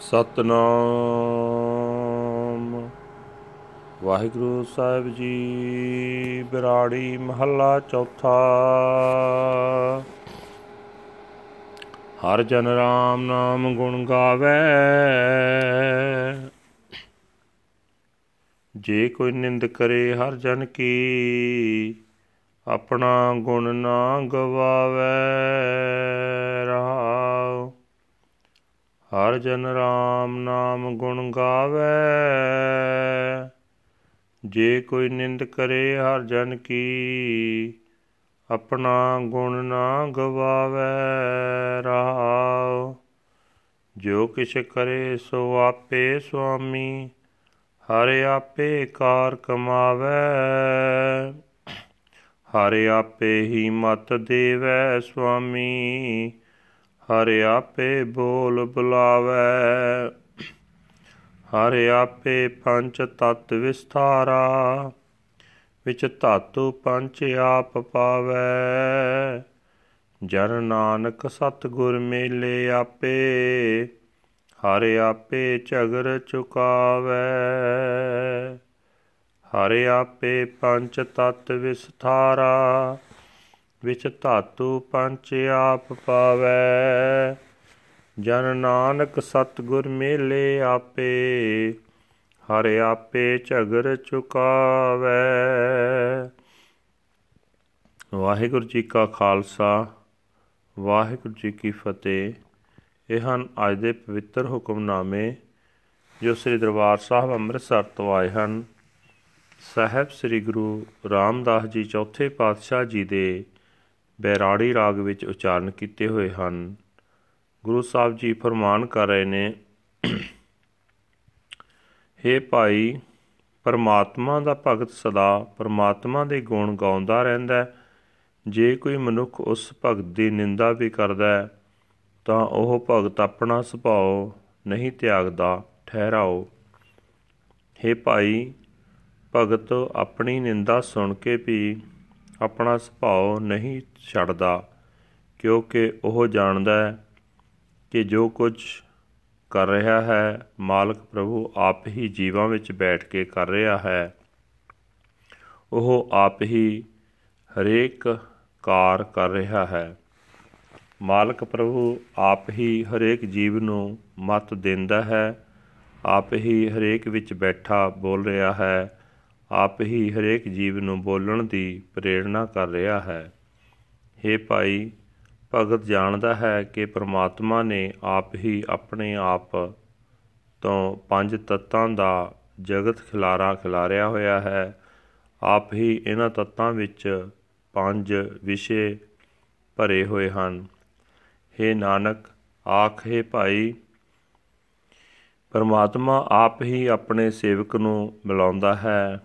ਸਤਨਾਮ। ਵਾਹਿਗੁਰੂ ਸਾਹਿਬ ਜੀ, ਬਿਰਾੜੀ ਮਹੱਲਾ ਚੌਥਾ। ਹਰ ਜਨ ਰਾਮ ਨਾਮ ਗੁਣ ਗਾਵੇ। ਜੇ ਕੋਈ ਨਿੰਦ ਕਰੇ ਹਰ ਜਨ ਕੀ, ਆਪਣਾ ਗੁਣ ਨਾ ਗਵਾਵੇ। ਰਹਾਉ ਹਰ ਜਨ ਰਾਮ ਨਾਮ ਗੁਣ ਗਾਵੇ। ਜੇ ਕੋਈ ਨਿੰਦ ਕਰੇ, ਹਰ ਜਨ ਕੀ ਆਪਣਾ ਗੁਣ ਨਾ ਗਵਾਵੇ। ਰਹਾਉ ਜੋ ਕਿਛ ਕਰੇ, ਸੋ ਆਪੇ ਸੁਆਮੀ, ਹਰ ਆਪੇ ਕਾਰ ਕਮਾਵੇ। ਹਰ ਆਪੇ ਹੀ ਮਤ ਦੇਵੈ ਸੁਆਮੀ ਹਰ ਆਪੇ ਬੋਲ ਬੁਲਾਵੇ। ਹਰ ਆਪੇ ਪੰਜ ਤਤ ਵਿਸਥਾਰਾ, ਵਿੱਚ ਧਾਤੂ ਪੰਜ ਆਪ ਪਾਵੇ। ਜਨ ਨਾਨਕ ਸਤ ਗੁਰ ਮੇਲੇ ਆਪੇ, ਹਰ ਆਪੇ ਝਗਰ ਚੁਕਾਵੇ। ਹਰ ਆਪੇ ਪੰਜ ਤਤ ਵਿਸਥਾਰਾ ਵਿੱਚ ਧਾਤੂ ਪੰਜ ਆਪ ਪਾਵੇ। ਜਨ ਨਾਨਕ ਸਤਗੁਰ ਮੇਲੇ ਆਪੇ, ਹਰ ਆਪੇ ਝਗਰ ਚੁਕਾਵੇ। ਵਾਹਿਗੁਰੂ ਜੀ ਕਾ ਖਾਲਸਾ, ਵਾਹਿਗੁਰੂ ਜੀ ਕੀ ਫਤਿਹ। ਇਹ ਹਨ ਅੱਜ ਦੇ ਪਵਿੱਤਰ ਹੁਕਮਨਾਮੇ, ਜੋ ਸ੍ਰੀ ਦਰਬਾਰ ਸਾਹਿਬ ਅੰਮ੍ਰਿਤਸਰ ਤੋਂ ਆਏ ਹਨ। ਸਾਹਿਬ ਸ੍ਰੀ ਗੁਰੂ ਰਾਮਦਾਸ ਜੀ ਚੌਥੇ ਪਾਤਸ਼ਾਹ ਜੀ ਦੇ ਬੈਰਾੜੀ ਰਾਗ ਵਿੱਚ ਉਚਾਰਨ ਕੀਤੇ ਹੋਏ ਹਨ। ਗੁਰੂ ਸਾਹਿਬ ਜੀ ਫਰਮਾਨ ਕਰ ਰਹੇ ਨੇ हे ਭਾਈ, ਪਰਮਾਤਮਾ ਦਾ ਭਗਤ ਸਦਾ ਪਰਮਾਤਮਾ ਦੇ ਗੁਣ ਗਾਉਂਦਾ ਰਹਿੰਦਾ ਜੇ ਕੋਈ ਮਨੁੱਖ ਉਸ ਭਗਤ ਦੀ ਨਿੰਦਾ ਵੀ ਕਰਦਾ ਤਾਂ ਉਹ ਭਗਤ ਆਪਣਾ ਸੁਭਾਅ ਨਹੀਂ ਤਿਆਗਦਾ, ਠਹਿਰਾਓ। हे ਭਾਈ, ਭਗਤ ਆਪਣੀ ਨਿੰਦਾ ਸੁਣ ਕੇ ਵੀ ਆਪਣਾ ਸੁਭਾਅ ਨਹੀਂ ਛੱਡਦਾ, ਕਿਉਂਕਿ ਉਹ ਜਾਣਦਾ ਹੈ ਕਿ ਜੋ ਕੁਝ ਕਰ ਰਿਹਾ ਹੈ, ਮਾਲਕ ਪ੍ਰਭੂ ਆਪ ਹੀ ਜੀਵਾਂ ਵਿੱਚ ਬੈਠ ਕੇ ਕਰ ਰਿਹਾ ਹੈ। ਉਹ ਆਪ ਹੀ ਹਰੇਕ ਕਾਰ ਕਰ ਰਿਹਾ ਹੈ। ਮਾਲਕ ਪ੍ਰਭੂ ਆਪ ਹੀ ਹਰੇਕ ਜੀਵ ਨੂੰ ਮਤ ਦਿੰਦਾ ਹੈ, ਆਪ ਹੀ ਹਰੇਕ ਵਿੱਚ ਬੈਠਾ ਬੋਲ ਰਿਹਾ ਹੈ। ਆਪ ਹੀ ਹਰੇਕ ਜੀਵ ਨੂੰ ਬੋਲਣ ਦੀ ਪ੍ਰੇਰਣਾ ਕਰ ਰਿਹਾ ਹੈ। हे ਭਾਈ, ਭਗਤ ਜਾਣਦਾ ਹੈ ਕਿ ਪ੍ਰਮਾਤਮਾ ਨੇ ਆਪ ਹੀ ਆਪਣੇ ਆਪ ਤੋਂ ਪੰਜ ਤੱਤਾਂ ਦਾ ਜਗਤ ਖਿਲਾਰਾ ਖਿਲਾਰਿਆ ਹੋਇਆ ਹੈ। ਆਪ ਹੀ ਇਹਨਾਂ ਤੱਤਾਂ ਵਿੱਚ ਪੰਜ ਵਿਸ਼ੇ ਭਰੇ ਹੋਏ ਹਨ। हे ਨਾਨਕ, ਆਖੇ ਭਾਈ, ਪਰਮਾਤਮਾ ਆਪ ਹੀ ਆਪਣੇ ਸੇਵਕ ਨੂੰ ਮਿਲਾਉਂਦਾ ਹੈ।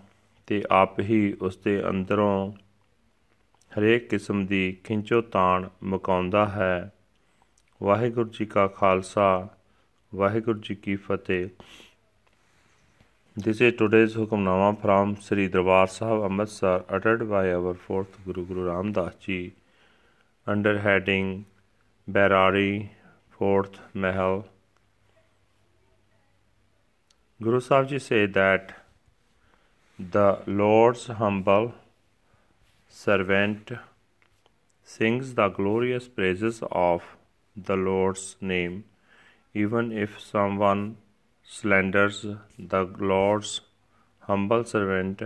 ਤੇ ਆਪ ਹੀ ਉਸ ਦੇ ਅੰਦਰੋਂ ਹਰੇਕ ਕਿਸਮ ਦੀ ਖਿੰਚੋ ਤਾਣ ਮੁਕਾਉਂਦਾ ਹੈ ਵਾਹਿਗੁਰੂ ਜੀ ਕਾ ਖਾਲਸਾ ਵਾਹਿਗੁਰੂ ਜੀ ਕੀ ਫਤਿਹ This is today's Hukamnama from Sri Darbar Sahib Amritsar uttered by our fourth Guru Guru Ram Das Ji under heading Bairari Fourth Mahal. Guru Sahib Ji say that the Lord's humble servant sings the glorious praises of the Lord's name, even if someone slanders the Lord's humble servant,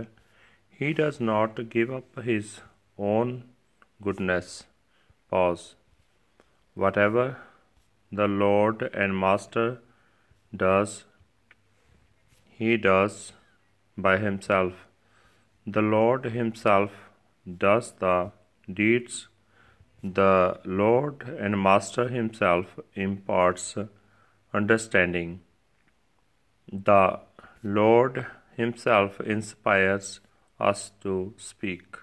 he does not give up his own goodness. Pause. Whatever the Lord and Master does, he does by himself. The Lord himself does the deeds. The Lord and Master himself imparts understanding. The Lord himself inspires us to speak.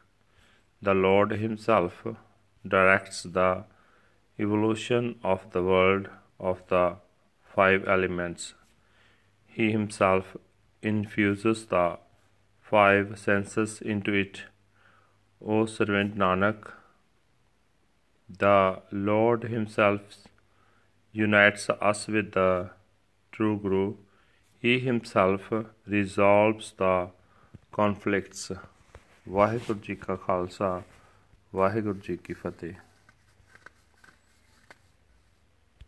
The Lord himself directs the evolution of the world of the five elements. He himself infuses the five senses into it. O servant Nanak, the Lord Himself unites us with the true Guru. He himself resolves the conflicts. Waheguru ji ਕਾ ਖਾਲਸਾ ਵਾਹਿਗੁਰੂ ਜੀ ਕੀ ਫਤਿਹ